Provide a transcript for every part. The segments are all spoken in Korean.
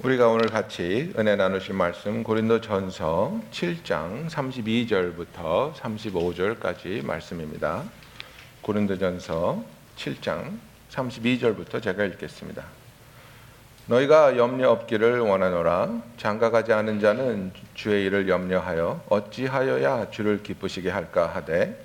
우리가 오늘 같이 은혜 나누실 말씀 고린도 전서 7장 32절부터 35절까지 말씀입니다. 고린도 전서 7장 32절부터 제가 읽겠습니다. 너희가 염려 없기를 원하노라 장가가지 않은 자는 주의 일을 염려하여 어찌하여야 주를 기쁘시게 할까 하되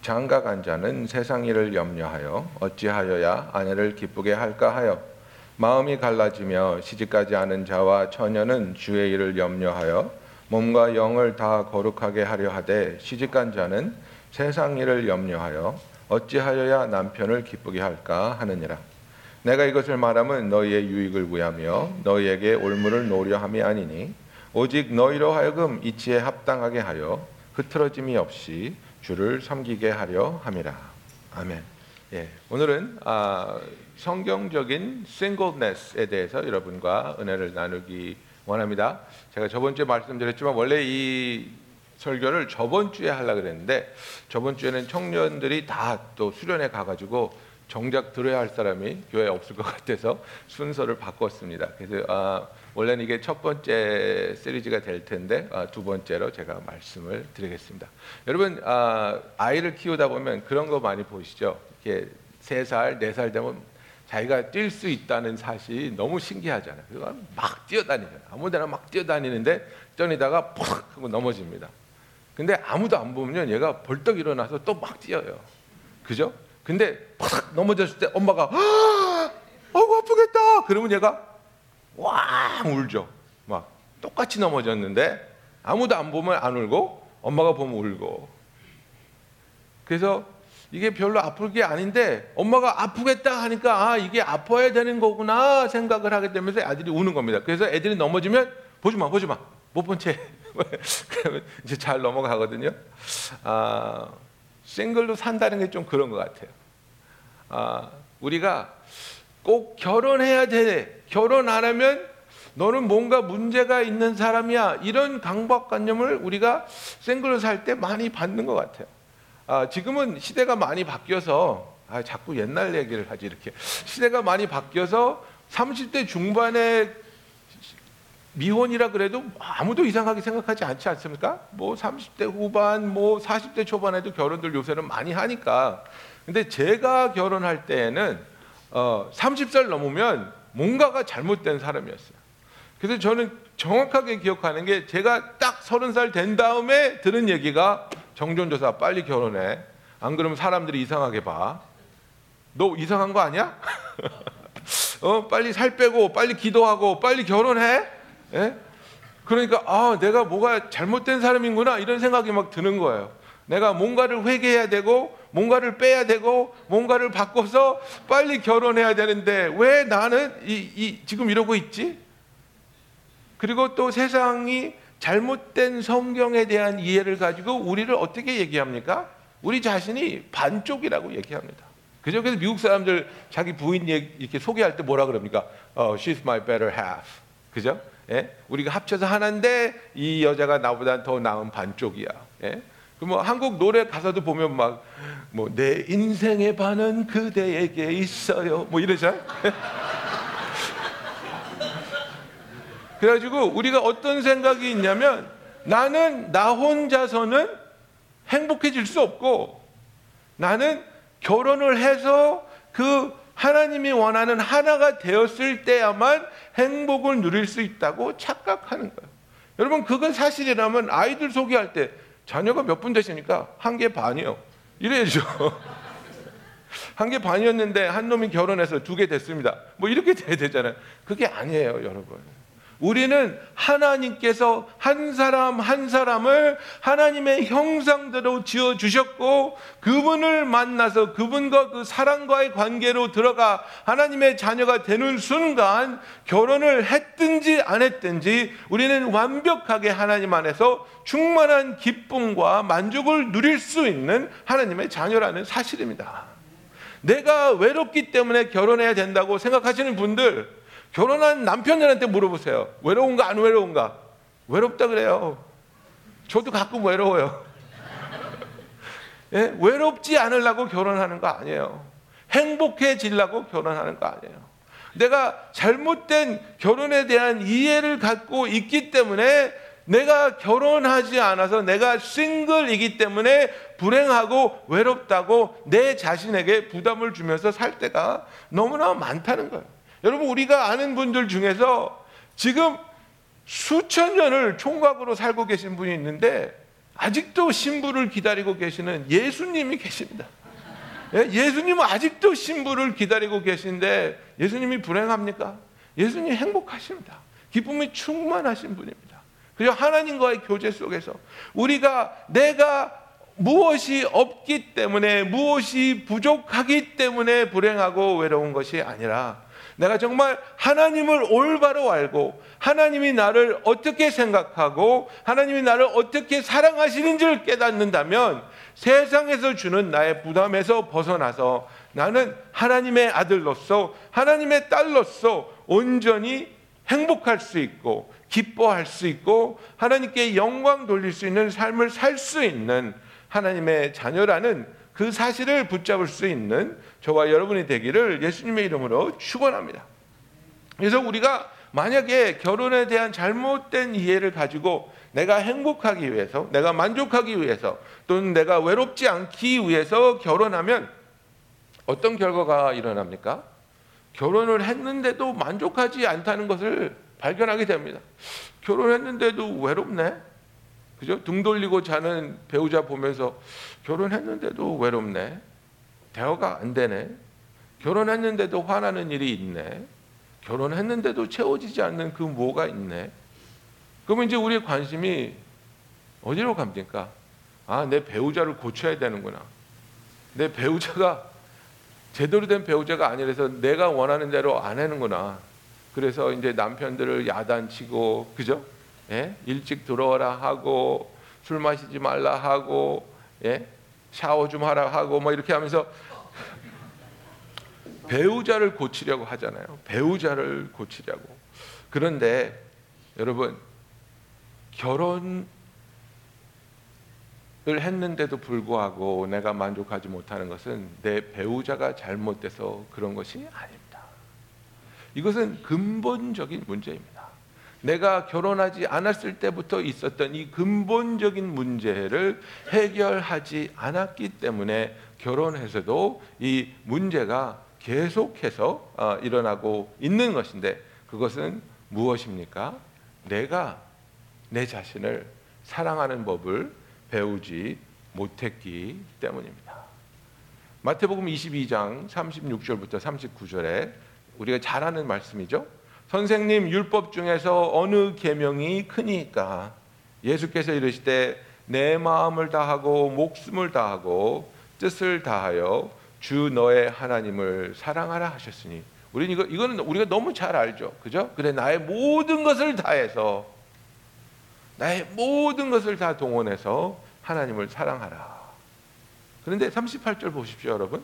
장가간 자는 세상 일을 염려하여 어찌하여야 아내를 기쁘게 할까 하여 마음이 갈라지며 시집가지 않은 자와 처녀는 주의 일을 염려하여 몸과 영을 다 거룩하게 하려 하되 시집간 자는 세상 일을 염려하여 어찌하여야 남편을 기쁘게 할까 하느니라. 내가 이것을 말하면 너희의 유익을 구하며 너희에게 올무를 노려 함이 아니니 오직 너희로 하여금 이치에 합당하게 하여 흐트러짐이 없이 주를 섬기게 하려 함이라. 아멘. 예, 오늘은 아, 성경적인 싱글네스에 대해서 여러분과 은혜를 나누기 원합니다. 제가 저번 주에 말씀드렸지만 원래 이 설교를 저번 주에 하려고 그랬는데 저번 주에는 청년들이 다 또 수련회 가가지고 정작 들어야 할 사람이 교회에 없을 것 같아서 순서를 바꿨습니다. 그래서 아, 원래는 이게 첫 번째 시리즈가 될 텐데 아, 두 번째로 제가 말씀을 드리겠습니다. 여러분 아, 아이를 키우다 보면 그런 거 많이 보시죠. 이렇게 세 살, 네 살 되면 자기가 뛸 수 있다는 사실이 너무 신기하잖아요. 그래서 막 뛰어다니잖아요. 아무데나 막 뛰어다니는데 뛰다가 팍 하고 넘어집니다. 근데 아무도 안 보면 얘가 벌떡 일어나서 또 막 뛰어요. 그죠? 근데 팍 넘어졌을 때 엄마가 아이고 아프겠다. 그러면 얘가 와 울죠. 막 똑같이 넘어졌는데 아무도 안 보면 안 울고 엄마가 보면 울고. 그래서 이게 별로 아플 게 아닌데 엄마가 아프겠다 하니까 아 이게 아파야 되는 거구나 생각을 하게 되면서 아들이 우는 겁니다. 그래서 애들이 넘어지면 보지 마, 보지 마, 못 본 채. 그러면 이제 잘 넘어가거든요. 아, 싱글로 산다는 게 좀 그런 것 같아요. 아, 우리가 꼭 결혼해야 돼. 결혼 안 하면 너는 뭔가 문제가 있는 사람이야. 이런 강박관념을 우리가 싱글로 살 때 많이 받는 것 같아요. 아, 지금은 시대가 많이 바뀌어서 아, 자꾸 옛날 얘기를 하지 이렇게 시대가 많이 바뀌어서 30대 중반에 미혼이라 그래도 아무도 이상하게 생각하지 않지 않습니까? 뭐 30대 후반, 뭐 40대 초반에도 결혼들 요새는 많이 하니까. 근데 제가 결혼할 때에는 어, 30살 넘으면 뭔가가 잘못된 사람이었어요. 그래서 저는 정확하게 기억하는 게 제가 딱 30살 된 다음에 들은 얘기가 정전조사 빨리 결혼해. 안 그러면 사람들이 이상하게 봐. 너 이상한 거 아니야? 어, 빨리 살 빼고 빨리 기도하고 빨리 결혼해. 예? 그러니까 아, 내가 뭐가 잘못된 사람인구나 이런 생각이 막 드는 거예요. 내가 뭔가를 회개해야 되고 뭔가를 빼야 되고 뭔가를 바꿔서 빨리 결혼해야 되는데 왜 나는 이, 이 지금 이러고 있지? 그리고 또 세상이 잘못된 성경에 대한 이해를 가지고 우리를 어떻게 얘기합니까? 우리 자신이 반쪽이라고 얘기합니다. 그죠? 그래서 미국 사람들 자기 부인 이렇게 소개할 때 뭐라 그럽니까? 어, she's my better half. 그죠? 예? 우리가 합쳐서 하나인데 이 여자가 나보다 더 나은 반쪽이야. 예? 그뭐 한국 노래 가사도 보면 막 뭐 내 인생의 반은 그대에게 있어요. 뭐 이러잖아요. 그래가지고 우리가 어떤 생각이 있냐면 나는 나 혼자서는 행복해질 수 없고 나는 결혼을 해서 그 하나님이 원하는 하나가 되었을 때야만 행복을 누릴 수 있다고 착각하는 거예요. 여러분 그건 사실이라면 아이들 소개할 때 자녀가 몇 분 되십니까? 한 개 반이요. 이래야죠. 한 개 반이었는데 한 놈이 결혼해서 두 개 됐습니다. 뭐 이렇게 돼야 되잖아요. 그게 아니에요, 여러분. 우리는 하나님께서 한 사람 한 사람을 하나님의 형상대로 지어 주셨고 그분을 만나서 그분과 그 사랑과의 관계로 들어가 하나님의 자녀가 되는 순간 결혼을 했든지 안 했든지 우리는 완벽하게 하나님 안에서 충만한 기쁨과 만족을 누릴 수 있는 하나님의 자녀라는 사실입니다. 내가 외롭기 때문에 결혼해야 된다고 생각하시는 분들 결혼한 남편들한테 물어보세요. 외로운가 안 외로운가? 외롭다 그래요. 저도 가끔 외로워요. 예? 외롭지 않으려고 결혼하는 거 아니에요. 행복해지려고 결혼하는 거 아니에요. 내가 잘못된 결혼에 대한 이해를 갖고 있기 때문에 내가 결혼하지 않아서 내가 싱글이기 때문에 불행하고 외롭다고 내 자신에게 부담을 주면서 살 때가 너무나 많다는 거예요. 여러분 우리가 아는 분들 중에서 지금 수천 년을 총각으로 살고 계신 분이 있는데 아직도 신부를 기다리고 계시는 예수님이 계십니다. 예? 예수님은 아직도 신부를 기다리고 계신데 예수님이 불행합니까? 예수님 행복하십니다. 기쁨이 충만하신 분입니다. 그리고 하나님과의 교제 속에서 우리가 내가 무엇이 없기 때문에 무엇이 부족하기 때문에 불행하고 외로운 것이 아니라 내가 정말 하나님을 올바로 알고 하나님이 나를 어떻게 생각하고 하나님이 나를 어떻게 사랑하시는지를 깨닫는다면 세상에서 주는 나의 부담에서 벗어나서 나는 하나님의 아들로서 하나님의 딸로서 온전히 행복할 수 있고 기뻐할 수 있고 하나님께 영광 돌릴 수 있는 삶을 살 수 있는 하나님의 자녀라는 그 사실을 붙잡을 수 있는 저와 여러분이 되기를 예수님의 이름으로 축원합니다. 그래서 우리가 만약에 결혼에 대한 잘못된 이해를 가지고 내가 행복하기 위해서, 내가 만족하기 위해서, 또는 내가 외롭지 않기 위해서 결혼하면 어떤 결과가 일어납니까? 결혼을 했는데도 만족하지 않다는 것을 발견하게 됩니다. 결혼했는데도 외롭네. 그죠? 등 돌리고 자는 배우자 보면서 결혼했는데도 외롭네. 대화가 안 되네. 결혼했는데도 화나는 일이 있네. 결혼했는데도 채워지지 않는 그 뭐가 있네. 그러면 이제 우리의 관심이 어디로 갑니까? 아, 내 배우자를 고쳐야 되는구나. 내 배우자가 제대로 된 배우자가 아니라서 내가 원하는 대로 안 하는구나. 그래서 이제 남편들을 야단치고 그죠? 예? 일찍 들어오라 하고 술 마시지 말라 하고 예? 샤워 좀 하라 하고 뭐 이렇게 하면서 배우자를 고치려고 하잖아요. 배우자를 고치려고. 그런데 여러분 결혼을 했는데도 불구하고 내가 만족하지 못하는 것은 내 배우자가 잘못돼서 그런 것이 아닙니다. 이것은 근본적인 문제입니다. 내가 결혼하지 않았을 때부터 있었던 이 근본적인 문제를 해결하지 않았기 때문에 결혼해서도 이 문제가 계속해서 어, 일어나고 있는 것인데 그것은 무엇입니까? 내가 내 자신을 사랑하는 법을 배우지 못했기 때문입니다. 마태복음 22장 36절부터 39절에 우리가 잘 아는 말씀이죠. 선생님 율법 중에서 어느 계명이 크니까 예수께서 이르시되 내 마음을 다하고 목숨을 다하고 뜻을 다하여 주 너의 하나님을 사랑하라 하셨으니 우리는 이거 이거는 우리가 너무 잘 알죠. 그죠? 그래 나의 모든 것을 다해서 나의 모든 것을 다 동원해서 하나님을 사랑하라. 그런데 38절 보십시오, 여러분.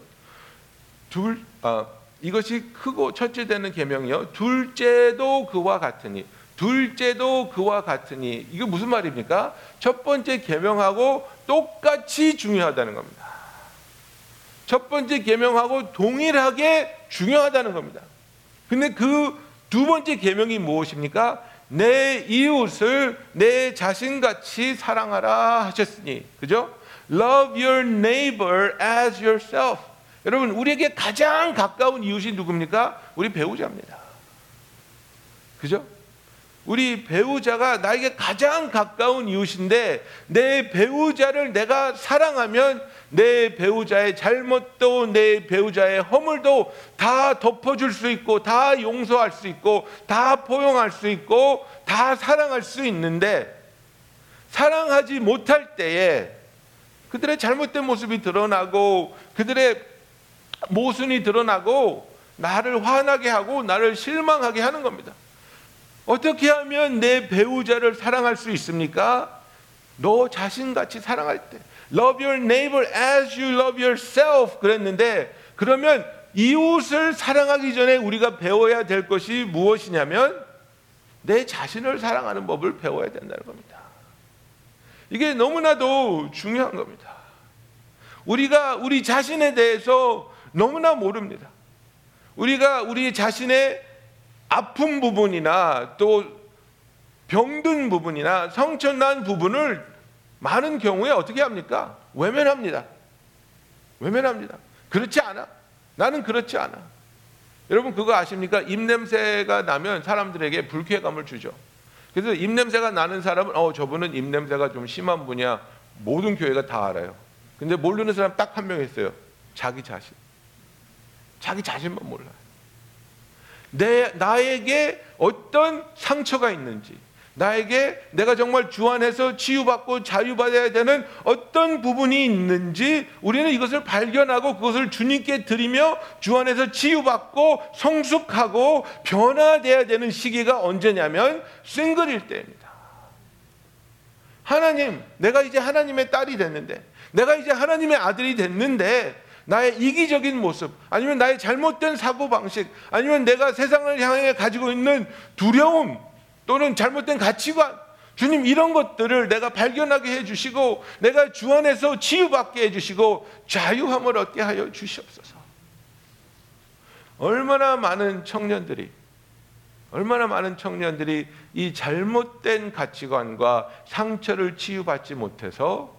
둘 아, 이것이 크고 첫째 되는 계명이요. 둘째도 그와 같으니 둘째도 그와 같으니 이거 무슨 말입니까? 첫 번째 계명하고 똑같이 중요하다는 겁니다. 첫 번째 계명하고 동일하게 중요하다는 겁니다. 근데 그 두 번째 계명이 무엇입니까? 내 이웃을 내 자신같이 사랑하라 하셨으니. 그죠? Love your neighbor as yourself. 여러분, 우리에게 가장 가까운 이웃이 누굽니까? 우리 배우자입니다. 그죠? 우리 배우자가 나에게 가장 가까운 이웃인데 내 배우자를 내가 사랑하면 내 배우자의 잘못도 내 배우자의 허물도 다 덮어줄 수 있고 다 용서할 수 있고 다 포용할 수 있고 다 사랑할 수 있는데 사랑하지 못할 때에 그들의 잘못된 모습이 드러나고 그들의 모순이 드러나고 나를 화나게 하고 나를 실망하게 하는 겁니다. 어떻게 하면 내 배우자를 사랑할 수 있습니까? 너 자신같이 사랑할 때. Love your neighbor as you love yourself 그랬는데 그러면 이웃을 사랑하기 전에 우리가 배워야 될 것이 무엇이냐면 내 자신을 사랑하는 법을 배워야 된다는 겁니다. 이게 너무나도 중요한 겁니다. 우리가 우리 자신에 대해서 너무나 모릅니다. 우리가 우리 자신의 아픈 부분이나 또 병든 부분이나 성천난 부분을 많은 경우에 어떻게 합니까? 외면합니다. 외면합니다. 그렇지 않아. 나는 그렇지 않아. 여러분 그거 아십니까? 입냄새가 나면 사람들에게 불쾌감을 주죠. 그래서 입냄새가 나는 사람은 어 저분은 입냄새가 좀 심한 분이야. 모든 교회가 다 알아요. 근데 모르는 사람 딱 한 명 있어요. 자기 자신. 자기 자신만 몰라요. 내 나에게 어떤 상처가 있는지, 나에게 내가 정말 주 안에서 치유받고 자유받아야 되는 어떤 부분이 있는지 우리는 이것을 발견하고 그것을 주님께 드리며 주 안에서 치유받고 성숙하고 변화돼야 되는 시기가 언제냐면 싱글일 때입니다. 하나님, 내가 이제 하나님의 딸이 됐는데, 내가 이제 하나님의 아들이 됐는데, 나의 이기적인 모습, 아니면 나의 잘못된 사고 방식, 아니면 내가 세상을 향해 가지고 있는 두려움 또는 잘못된 가치관, 주님 이런 것들을 내가 발견하게 해주시고, 내가 주 안에서 치유받게 해주시고, 자유함을 얻게 하여 주시옵소서. 얼마나 많은 청년들이 얼마나 많은 청년들이 이 잘못된 가치관과 상처를 치유받지 못해서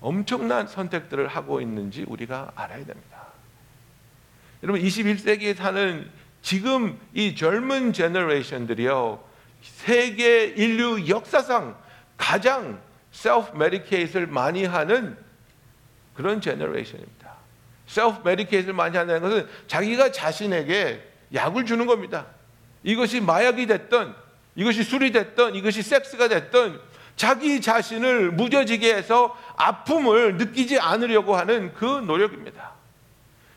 엄청난 선택들을 하고 있는지 우리가 알아야 됩니다. 여러분 21세기에 사는 지금 이 젊은 generation들이요. 세계 인류 역사상 가장 self-medicate를 많이 하는 그런 generation입니다. self-medicate를 많이 한다는 것은 자기가 자신에게 약을 주는 겁니다. 이것이 마약이 됐던 이것이 술이 됐던 이것이 섹스가 됐던 자기 자신을 무뎌지게 해서 아픔을 느끼지 않으려고 하는 그 노력입니다.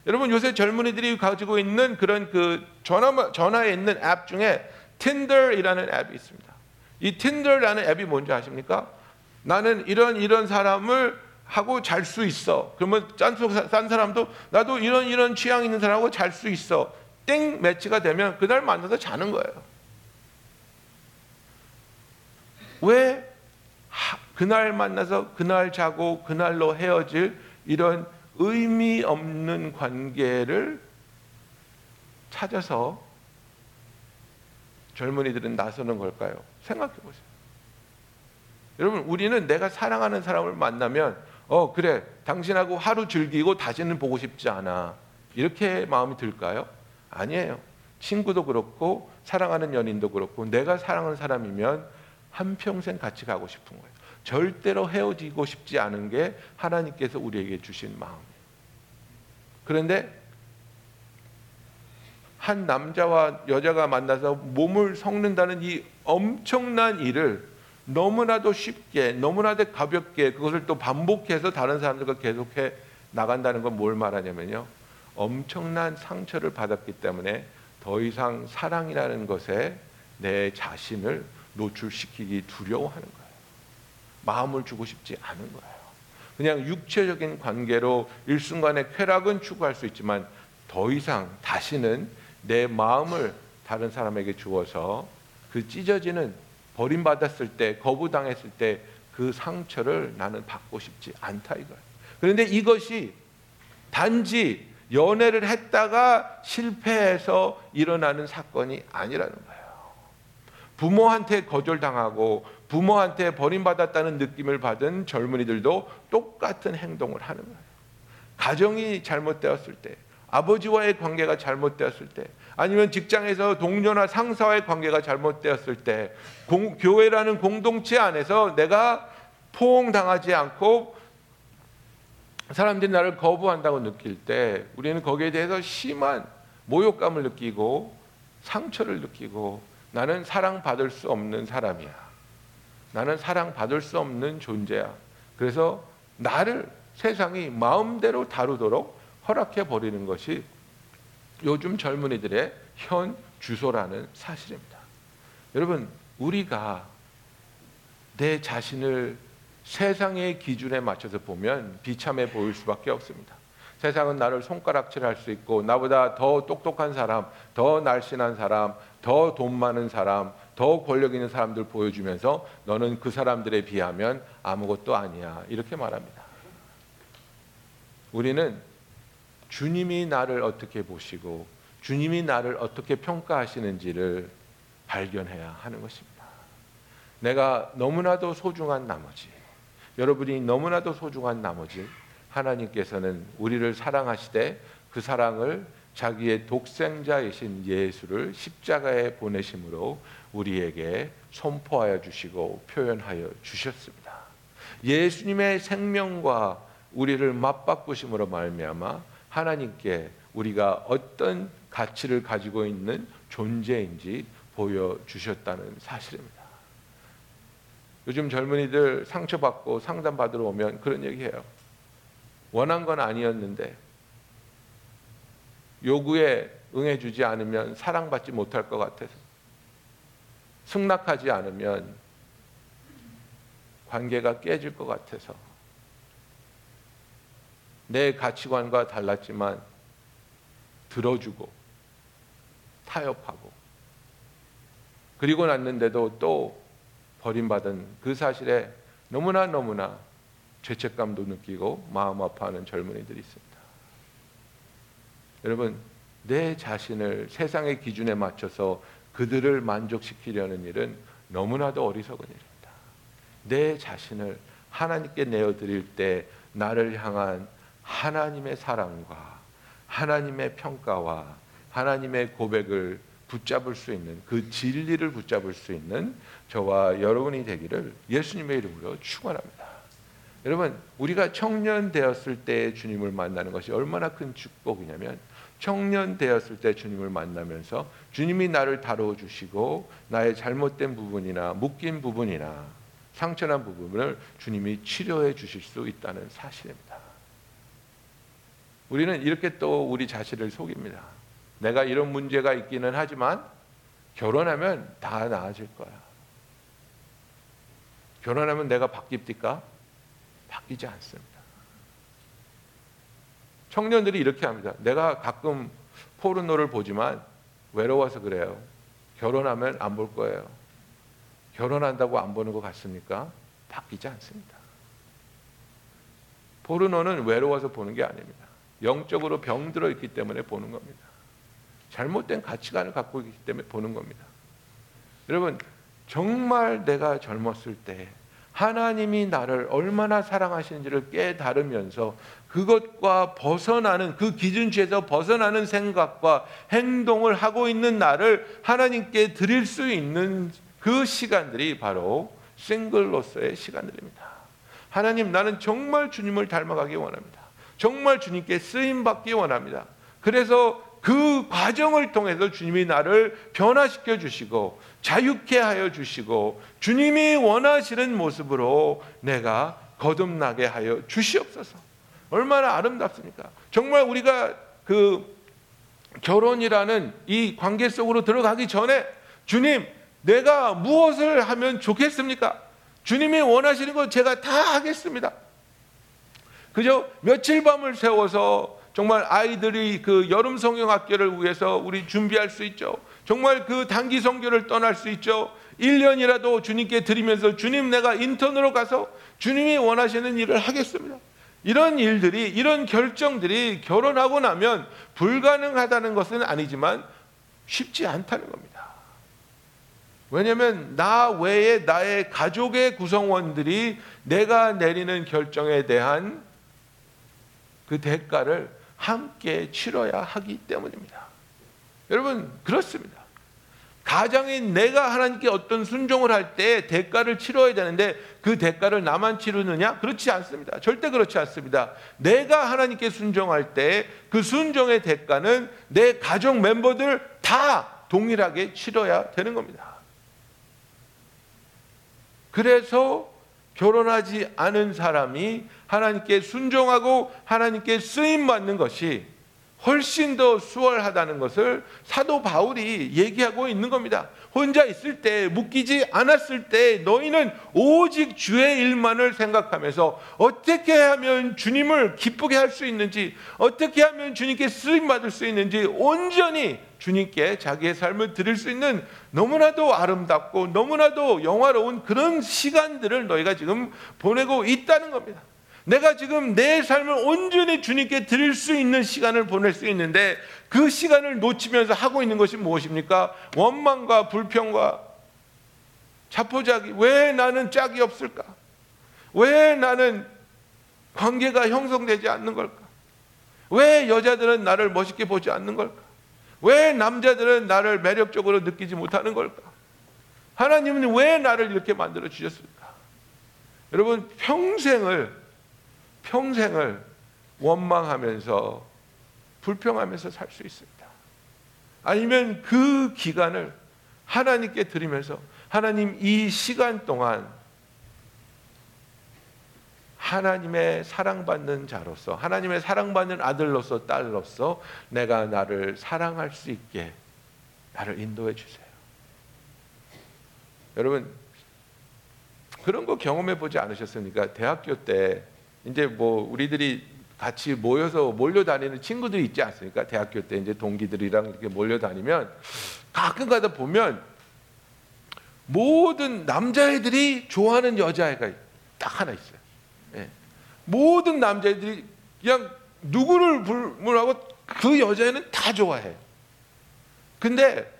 여러분 요새 젊은이들이 가지고 있는 그런 그 전화 전화에 있는 앱 중에 Tinder이라는 앱이 있습니다. 이 Tinder라는 앱이 뭔지 아십니까? 나는 이런 이런 사람을 하고 잘 수 있어. 그러면 짠, 싼 사람도 나도 이런 이런 취향 있는 사람하고 잘 수 있어. 땡 매치가 되면 그날 만나서 자는 거예요. 왜 하, 그날 만나서 그날 자고 그날로 헤어질 이런 의미 없는 관계를 찾아서 젊은이들은 나서는 걸까요? 생각해 보세요. 여러분, 우리는 내가 사랑하는 사람을 만나면, 어, 그래, 당신하고 하루 즐기고 다시는 보고 싶지 않아. 이렇게 마음이 들까요? 아니에요. 친구도 그렇고 사랑하는 연인도 그렇고 내가 사랑하는 사람이면 한평생 같이 가고 싶은 거예요. 절대로 헤어지고 싶지 않은 게 하나님께서 우리에게 주신 마음이에요. 그런데 한 남자와 여자가 만나서 몸을 섞는다는 이 엄청난 일을 너무나도 쉽게, 너무나도 가볍게 그것을 또 반복해서 다른 사람들과 계속해 나간다는 건 뭘 말하냐면요. 엄청난 상처를 받았기 때문에 더 이상 사랑이라는 것에 내 자신을 노출시키기 두려워하는 거예요. 마음을 주고 싶지 않은 거예요. 그냥 육체적인 관계로 일순간의 쾌락은 추구할 수 있지만 더 이상 다시는 내 마음을 다른 사람에게 주어서 그 찢어지는 버림받았을 때, 거부당했을 때 그 상처를 나는 받고 싶지 않다 이거예요. 그런데 이것이 단지 연애를 했다가 실패해서 일어나는 사건이 아니라는 거예요. 부모한테 거절당하고 부모한테 버림받았다는 느낌을 받은 젊은이들도 똑같은 행동을 하는 거예요. 가정이 잘못되었을 때, 아버지와의 관계가 잘못되었을 때, 아니면 직장에서 동료나 상사와의 관계가 잘못되었을 때, 공, 교회라는 공동체 안에서 내가 포옹당하지 않고 사람들이 나를 거부한다고 느낄 때 우리는 거기에 대해서 심한 모욕감을 느끼고 상처를 느끼고 나는 사랑받을 수 없는 사람이야. 나는 사랑받을 수 없는 존재야. 그래서 나를 세상이 마음대로 다루도록 허락해 버리는 것이 요즘 젊은이들의 현 주소라는 사실입니다. 여러분, 우리가 내 자신을 세상의 기준에 맞춰서 보면 비참해 보일 수밖에 없습니다. 세상은 나를 손가락질할 수 있고 나보다 더 똑똑한 사람, 더 날씬한 사람, 더 돈 많은 사람, 더 권력 있는 사람들 보여주면서 너는 그 사람들에 비하면 아무것도 아니야 이렇게 말합니다. 우리는 주님이 나를 어떻게 보시고 주님이 나를 어떻게 평가하시는지를 발견해야 하는 것입니다. 내가 너무나도 소중한 나머지, 여러분이 너무나도 소중한 나머지, 하나님께서는 우리를 사랑하시되 그 사랑을 자기의 독생자이신 예수를 십자가에 보내심으로 우리에게 선포하여 주시고 표현하여 주셨습니다. 예수님의 생명과 우리를 맞바꾸심으로 말미암아 하나님께 우리가 어떤 가치를 가지고 있는 존재인지 보여 주셨다는 사실입니다. 요즘 젊은이들 상처받고 상담 받으러 오면 그런 얘기해요. 원한 건 아니었는데 요구에 응해주지 않으면 사랑받지 못할 것 같아서 승낙하지 않으면 관계가 깨질 것 같아서 내 가치관과 달랐지만 들어주고 타협하고 그리고 났는데도 또 버림받은 그 사실에 너무나 너무나 죄책감도 느끼고 마음 아파하는 젊은이들이 있습니다. 여러분, 내 자신을 세상의 기준에 맞춰서 그들을 만족시키려는 일은 너무나도 어리석은 일입니다. 내 자신을 하나님께 내어드릴 때 나를 향한 하나님의 사랑과 하나님의 평가와 하나님의 고백을 붙잡을 수 있는 그 진리를 붙잡을 수 있는 저와 여러분이 되기를 예수님의 이름으로 축원합니다. 여러분, 우리가 청년 되었을 때 주님을 만나는 것이 얼마나 큰 축복이냐면 청년 되었을 때 주님을 만나면서 주님이 나를 다루어 주시고 나의 잘못된 부분이나 묶인 부분이나 상처난 부분을 주님이 치료해 주실 수 있다는 사실입니다. 우리는 이렇게 또 우리 자신을 속입니다. 내가 이런 문제가 있기는 하지만 결혼하면 다 나아질 거야. 결혼하면 내가 바뀝니까? 바뀌지 않습니다. 청년들이 이렇게 합니다. 내가 가끔 포르노를 보지만 외로워서 그래요. 결혼하면 안 볼 거예요. 결혼한다고 안 보는 것 같습니까? 바뀌지 않습니다. 포르노는 외로워서 보는 게 아닙니다. 영적으로 병들어 있기 때문에 보는 겁니다. 잘못된 가치관을 갖고 있기 때문에 보는 겁니다. 여러분, 정말 내가 젊었을 때 하나님이 나를 얼마나 사랑하시는지를 깨달으면서 그것과 벗어나는 그 기준치에서 벗어나는 생각과 행동을 하고 있는 나를 하나님께 드릴 수 있는 그 시간들이 바로 싱글로서의 시간들입니다. 하나님 나는 정말 주님을 닮아가기 원합니다. 정말 주님께 쓰임 받기 원합니다. 그래서 그 과정을 통해서 주님이 나를 변화시켜 주시고 자유케 하여 주시고 주님이 원하시는 모습으로 내가 거듭나게 하여 주시옵소서. 얼마나 아름답습니까? 정말 우리가 그 결혼이라는 이 관계 속으로 들어가기 전에 주님, 내가 무엇을 하면 좋겠습니까? 주님이 원하시는 것 제가 다 하겠습니다. 그저 며칠 밤을 세워서 정말 아이들이 그 여름 성경 학교를 위해서 우리 준비할 수 있죠. 정말 그 단기 성교를 떠날 수 있죠. 1년이라도 주님께 드리면서 주님 내가 인턴으로 가서 주님이 원하시는 일을 하겠습니다. 이런 일들이 이런 결정들이 결혼하고 나면 불가능하다는 것은 아니지만 쉽지 않다는 겁니다. 왜냐하면 나 외에 나의 가족의 구성원들이 내가 내리는 결정에 대한 그 대가를 함께 치러야 하기 때문입니다. 여러분 그렇습니다. 가장인 내가 하나님께 어떤 순종을 할 때 대가를 치러야 되는데 그 대가를 나만 치르느냐? 그렇지 않습니다. 절대 그렇지 않습니다. 내가 하나님께 순종할 때 그 순종의 대가는 내 가족 멤버들 다 동일하게 치러야 되는 겁니다. 그래서 결혼하지 않은 사람이 하나님께 순종하고 하나님께 쓰임 받는 것이 훨씬 더 수월하다는 것을 사도 바울이 얘기하고 있는 겁니다. 혼자 있을 때, 묶이지 않았을 때 너희는 오직 주의 일만을 생각하면서 어떻게 하면 주님을 기쁘게 할 수 있는지, 어떻게 하면 주님께 쓰임 받을 수 있는지 온전히 주님께 자기의 삶을 드릴 수 있는 너무나도 아름답고 너무나도 영화로운 그런 시간들을 너희가 지금 보내고 있다는 겁니다. 내가 지금 내 삶을 온전히 주님께 드릴 수 있는 시간을 보낼 수 있는데 그 시간을 놓치면서 하고 있는 것이 무엇입니까? 원망과 불평과 자포자기. 왜 나는 짝이 없을까? 왜 나는 관계가 형성되지 않는 걸까? 왜 여자들은 나를 멋있게 보지 않는 걸까? 왜 남자들은 나를 매력적으로 느끼지 못하는 걸까? 하나님은 왜 나를 이렇게 만들어 주셨을까? 여러분 평생을 평생을 원망하면서 불평하면서 살 수 있습니다. 아니면 그 기간을 하나님께 드리면서 하나님 이 시간 동안 하나님의 사랑받는 자로서 하나님의 사랑받는 아들로서 딸로서 내가 나를 사랑할 수 있게 나를 인도해 주세요. 여러분 그런 거 경험해 보지 않으셨습니까? 대학교 때 이제 뭐 우리들이 같이 모여서 몰려다니는 친구들이 있지 않습니까? 대학교 때 이제 동기들이랑 이렇게 몰려다니면 가끔 가다 보면 모든 남자애들이 좋아하는 여자애가 딱 하나 있어요. 예. 모든 남자애들이 그냥 누구를 불문하고 그 여자애는 다 좋아해요. 근데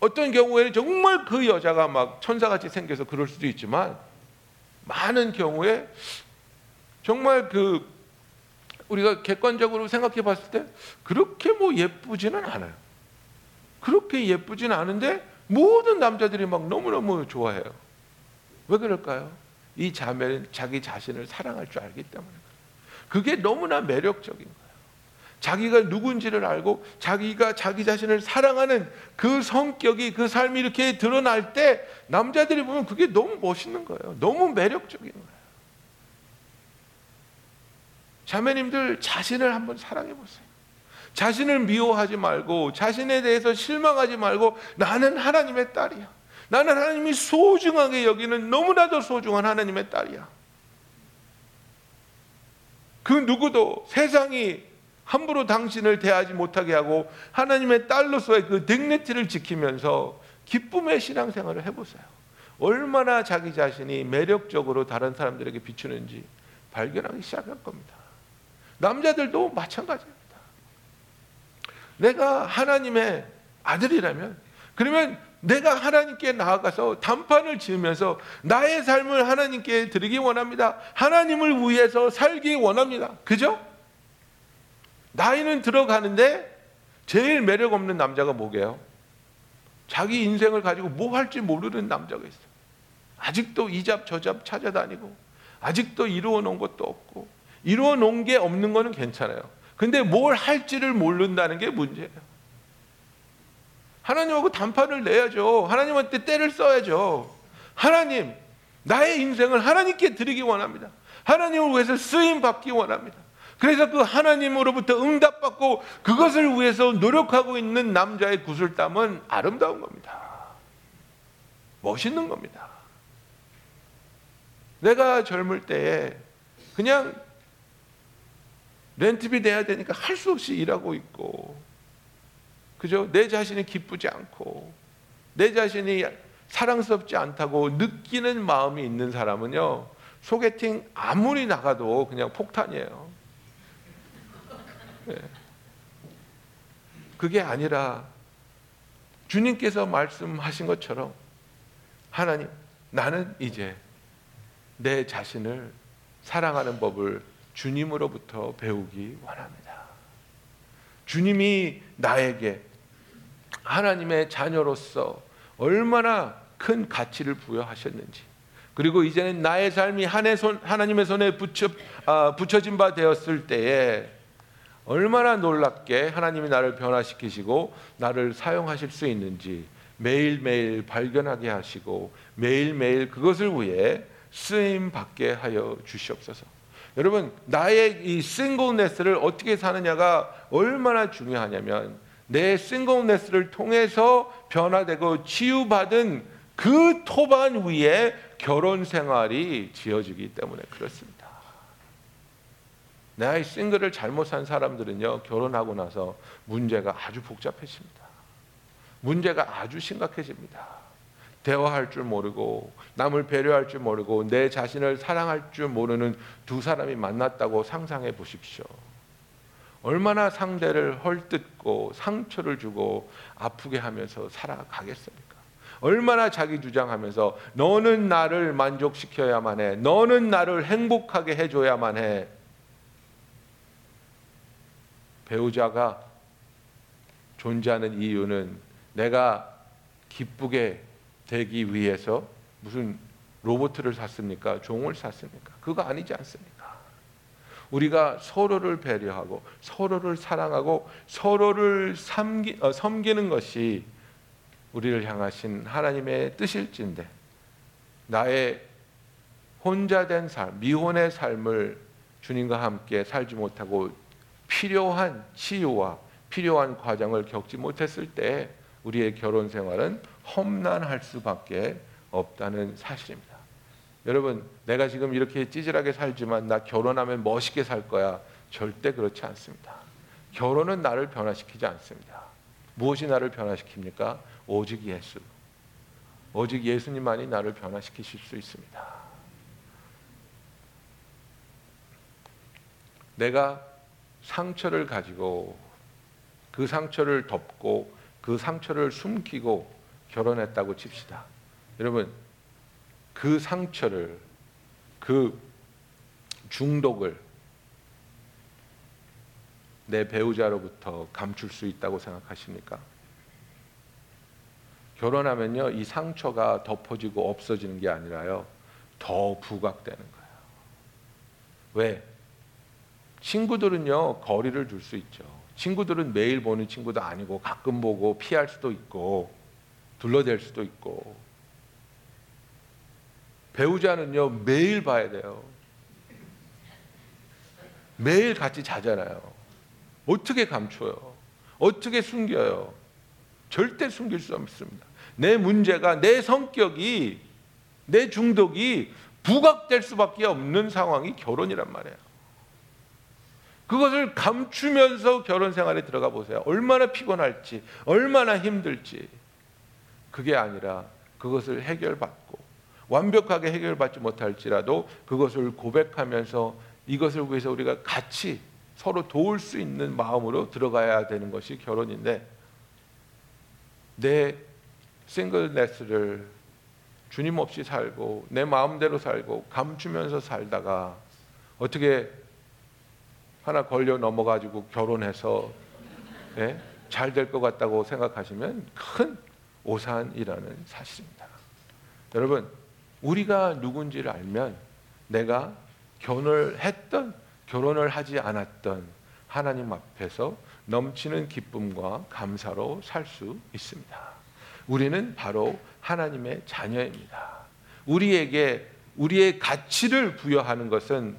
어떤 경우에는 정말 그 여자가 막 천사같이 생겨서 그럴 수도 있지만 많은 경우에 정말 그 우리가 객관적으로 생각해 봤을 때 그렇게 뭐 예쁘지는 않아요. 그렇게 예쁘지는 않은데 모든 남자들이 막 너무너무 좋아해요. 왜 그럴까요? 이 자매는 자기 자신을 사랑할 줄 알기 때문에 그게 너무나 매력적인 거예요. 자기가 누군지를 알고 자기가 자기 자신을 사랑하는 그 성격이 그 삶이 이렇게 드러날 때 남자들이 보면 그게 너무 멋있는 거예요. 너무 매력적인 거예요. 자매님들 자신을 한번 사랑해 보세요. 자신을 미워하지 말고 자신에 대해서 실망하지 말고 나는 하나님의 딸이야. 나는 하나님이 소중하게 여기는 너무나도 소중한 하나님의 딸이야. 그 누구도 세상이 함부로 당신을 대하지 못하게 하고 하나님의 딸로서의 그 딕네티를 지키면서 기쁨의 신앙생활을 해보세요. 얼마나 자기 자신이 매력적으로 다른 사람들에게 비추는지 발견하기 시작할 겁니다. 남자들도 마찬가지입니다. 내가 하나님의 아들이라면 그러면 내가 하나님께 나아가서 단판을 지으면서 나의 삶을 하나님께 드리기 원합니다. 하나님을 위해서 살기 원합니다. 그죠? 나이는 들어가는데 제일 매력 없는 남자가 뭐게요? 자기 인생을 가지고 뭐 할지 모르는 남자가 있어. 아직도 이 잡 저 잡 찾아다니고 아직도 이루어 놓은 것도 없고 이루어 놓은 게 없는 거는 괜찮아요. 근데 뭘 할지를 모른다는 게 문제예요. 하나님하고 단판을 내야죠. 하나님한테 때를 써야죠. 하나님, 나의 인생을 하나님께 드리기 원합니다. 하나님을 위해서 쓰임 받기 원합니다. 그래서 그 하나님으로부터 응답받고 그것을 위해서 노력하고 있는 남자의 구슬땀은 아름다운 겁니다. 멋있는 겁니다. 내가 젊을 때에 그냥 렌트비 내야 되니까 할 수 없이 일하고 있고, 그죠? 내 자신이 기쁘지 않고, 내 자신이 사랑스럽지 않다고 느끼는 마음이 있는 사람은요, 소개팅 아무리 나가도 그냥 폭탄이에요. 네. 그게 아니라 주님께서 말씀하신 것처럼 하나님, 나는 이제 내 자신을 사랑하는 법을 주님으로부터 배우기 원합니다. 주님이 나에게 하나님의 자녀로서 얼마나 큰 가치를 부여하셨는지, 그리고 이제는 나의 삶이 하나님의 손에 붙여, 아, 붙여진 바 되었을 때에 얼마나 놀랍게 하나님이 나를 변화시키시고 나를 사용하실 수 있는지 매일매일 발견하게 하시고 매일매일 그것을 위해 쓰임 받게 하여 주시옵소서. 여러분 나의 이 싱글네스를 어떻게 사느냐가 얼마나 중요하냐면 내 싱글네스를 통해서 변화되고 치유받은 그 토반 위에 결혼 생활이 지어지기 때문에 그렇습니다. 나의 싱글을 잘못 산 사람들은요 결혼하고 나서 문제가 아주 복잡해집니다. 문제가 아주 심각해집니다. 대화할 줄 모르고 남을 배려할 줄 모르고 내 자신을 사랑할 줄 모르는 두 사람이 만났다고 상상해 보십시오. 얼마나 상대를 헐뜯고 상처를 주고 아프게 하면서 살아가겠습니까? 얼마나 자기 주장하면서 너는 나를 만족시켜야만 해. 너는 나를 행복하게 해줘야만 해. 배우자가 존재하는 이유는 내가 기쁘게 되기 위해서 무슨 로봇을 샀습니까? 종을 샀습니까? 그거 아니지 않습니까? 우리가 서로를 배려하고 서로를 사랑하고 서로를 섬기, 어, 섬기는 것이 우리를 향하신 하나님의 뜻일진데 나의 혼자 된 삶, 미혼의 삶을 주님과 함께 살지 못하고 필요한 치유와 필요한 과정을 겪지 못했을 때 우리의 결혼 생활은 험난할 수밖에 없다는 사실입니다. 여러분, 내가 지금 이렇게 찌질하게 살지만 나 결혼하면 멋있게 살 거야. 절대 그렇지 않습니다. 결혼은 나를 변화시키지 않습니다. 무엇이 나를 변화시킵니까? 오직 예수. 오직 예수님만이 나를 변화시키실 수 있습니다. 내가 상처를 가지고 그 상처를 덮고 그 상처를 숨기고 결혼했다고 칩시다. 여러분, 그 상처를 그 중독을 내 배우자로부터 감출 수 있다고 생각하십니까? 결혼하면요, 이 상처가 덮어지고 없어지는 게 아니라요, 더 부각되는 거예요. 왜? 친구들은요, 거리를 둘 수 있죠. 친구들은 매일 보는 친구도 아니고 가끔 보고 피할 수도 있고 둘러댈 수도 있고 배우자는요 매일 봐야 돼요. 매일 같이 자잖아요. 어떻게 감춰요? 어떻게 숨겨요? 절대 숨길 수 없습니다. 내 문제가 내 성격이 내 중독이 부각될 수밖에 없는 상황이 결혼이란 말이에요. 그것을 감추면서 결혼 생활에 들어가 보세요. 얼마나 피곤할지, 얼마나 힘들지. 그게 아니라 그것을 해결받고 완벽하게 해결받지 못할지라도 그것을 고백하면서 이것을 위해서 우리가 같이 서로 도울 수 있는 마음으로 들어가야 되는 것이 결혼인데 내 싱글네스를 주님 없이 살고 내 마음대로 살고 감추면서 살다가 어떻게 하나 걸려 넘어가지고 결혼해서 예? 잘될 것 같다고 생각하시면 큰 오산이라는 사실입니다. 여러분, 우리가 누군지를 알면 내가 결혼을 했던 결혼을 하지 않았던 하나님 앞에서 넘치는 기쁨과 감사로 살 수 있습니다. 우리는 바로 하나님의 자녀입니다. 우리에게 우리의 가치를 부여하는 것은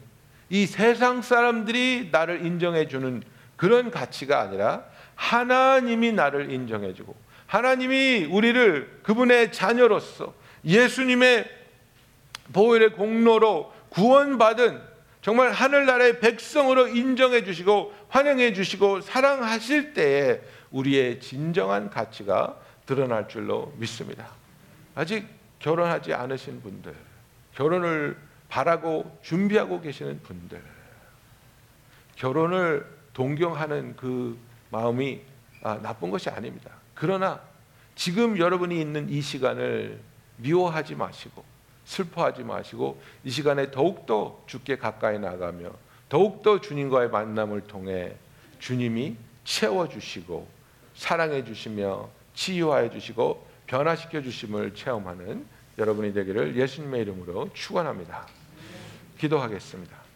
이 세상 사람들이 나를 인정해 주는 그런 가치가 아니라 하나님이 나를 인정해 주고 하나님이 우리를 그분의 자녀로서 예수님의 보혈의 공로로 구원받은 정말 하늘나라의 백성으로 인정해 주시고 환영해 주시고 사랑하실 때에 우리의 진정한 가치가 드러날 줄로 믿습니다. 아직 결혼하지 않으신 분들, 결혼을 바라고 준비하고 계시는 분들 결혼을 동경하는 그 마음이 아, 나쁜 것이 아닙니다. 그러나 지금 여러분이 있는 이 시간을 미워하지 마시고 슬퍼하지 마시고 이 시간에 더욱더 주께 가까이 나가며 더욱더 주님과의 만남을 통해 주님이 채워주시고 사랑해 주시며 치유하여 주시고 변화시켜 주심을 체험하는 여러분이 되기를 예수님의 이름으로 축원합니다. 기도하겠습니다.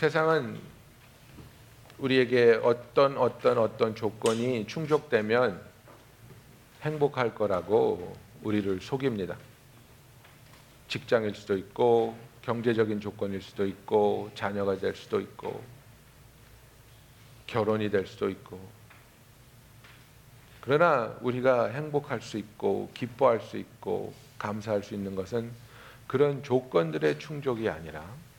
세상은 우리에게 어떤 어떤 어떤 조건이 충족되면 행복할 거라고 우리를 속입니다. 직장일 수도 있고 경제적인 조건일 수도 있고 자녀가 될 수도 있고 결혼이 될 수도 있고 그러나 우리가 행복할 수 있고 기뻐할 수 있고 감사할 수 있는 것은 그런 조건들의 충족이 아니라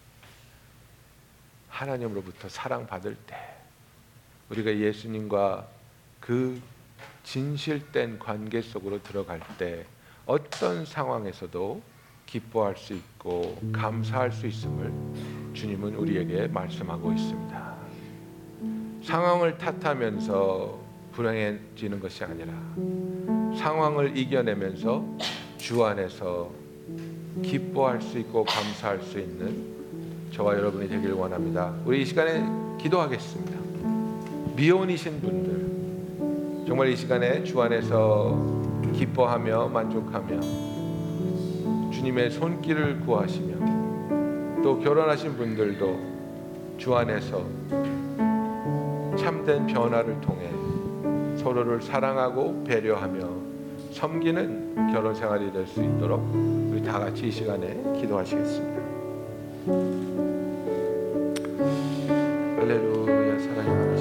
하나님으로부터 사랑받을 때 우리가 예수님과 그 진실된 관계 속으로 들어갈 때 어떤 상황에서도 기뻐할 수 있고 감사할 수 있음을 주님은 우리에게 말씀하고 있습니다. 상황을 탓하면서 불행해지는 것이 아니라 상황을 이겨내면서 주 안에서 기뻐할 수 있고 감사할 수 있는 저와 여러분이 되길 원합니다. 우리 이 시간에 기도하겠습니다. 미혼이신 분들 정말 이 시간에 주 안에서 기뻐하며 만족하며 주님의 손길을 구하시며 또 결혼하신 분들도 주 안에서 참된 변화를 통해 서로를 사랑하고 배려하며 섬기는 결혼 생활이 될 수 있도록 우리 다 같이 이 시간에 기도하시겠습니다. 할렐루야 사랑이 많으시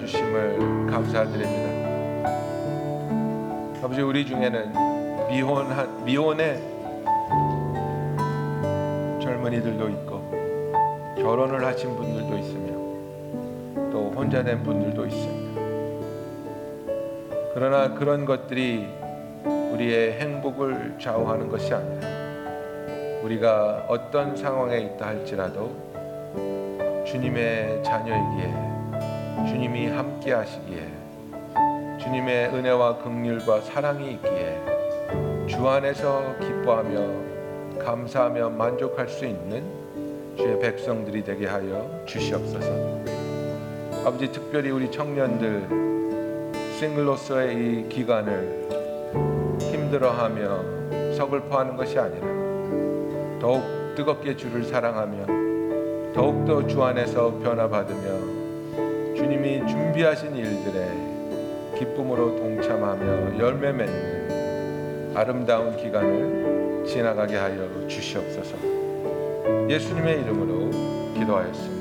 주심을 감사드립니다. 아버지 우리 중에는 미혼한 미혼의 젊은이들도 있고 결혼을 하신 분들도 있으며 또 혼자 된 분들도 있습니다. 그러나 그런 것들이 우리의 행복을 좌우하는 것이 아니라 우리가 어떤 상황에 있다 할지라도 주님의 자녀이기에 주님이 함께 하시기에 주님의 은혜와 긍휼과 사랑이 있기에 주 안에서 기뻐하며 감사하며 만족할 수 있는 주의 백성들이 되게 하여 주시옵소서. 아버지 특별히 우리 청년들 싱글로서의 이 기간을 힘들어하며 서글퍼하는 것이 아니라 더욱 뜨겁게 주를 사랑하며 더욱더 주 안에서 변화받으며 주님이 준비하신 일들에 기쁨으로 동참하며 열매 맺는 아름다운 기간을 지나가게 하여 주시옵소서 예수님의 이름으로 기도하였습니다.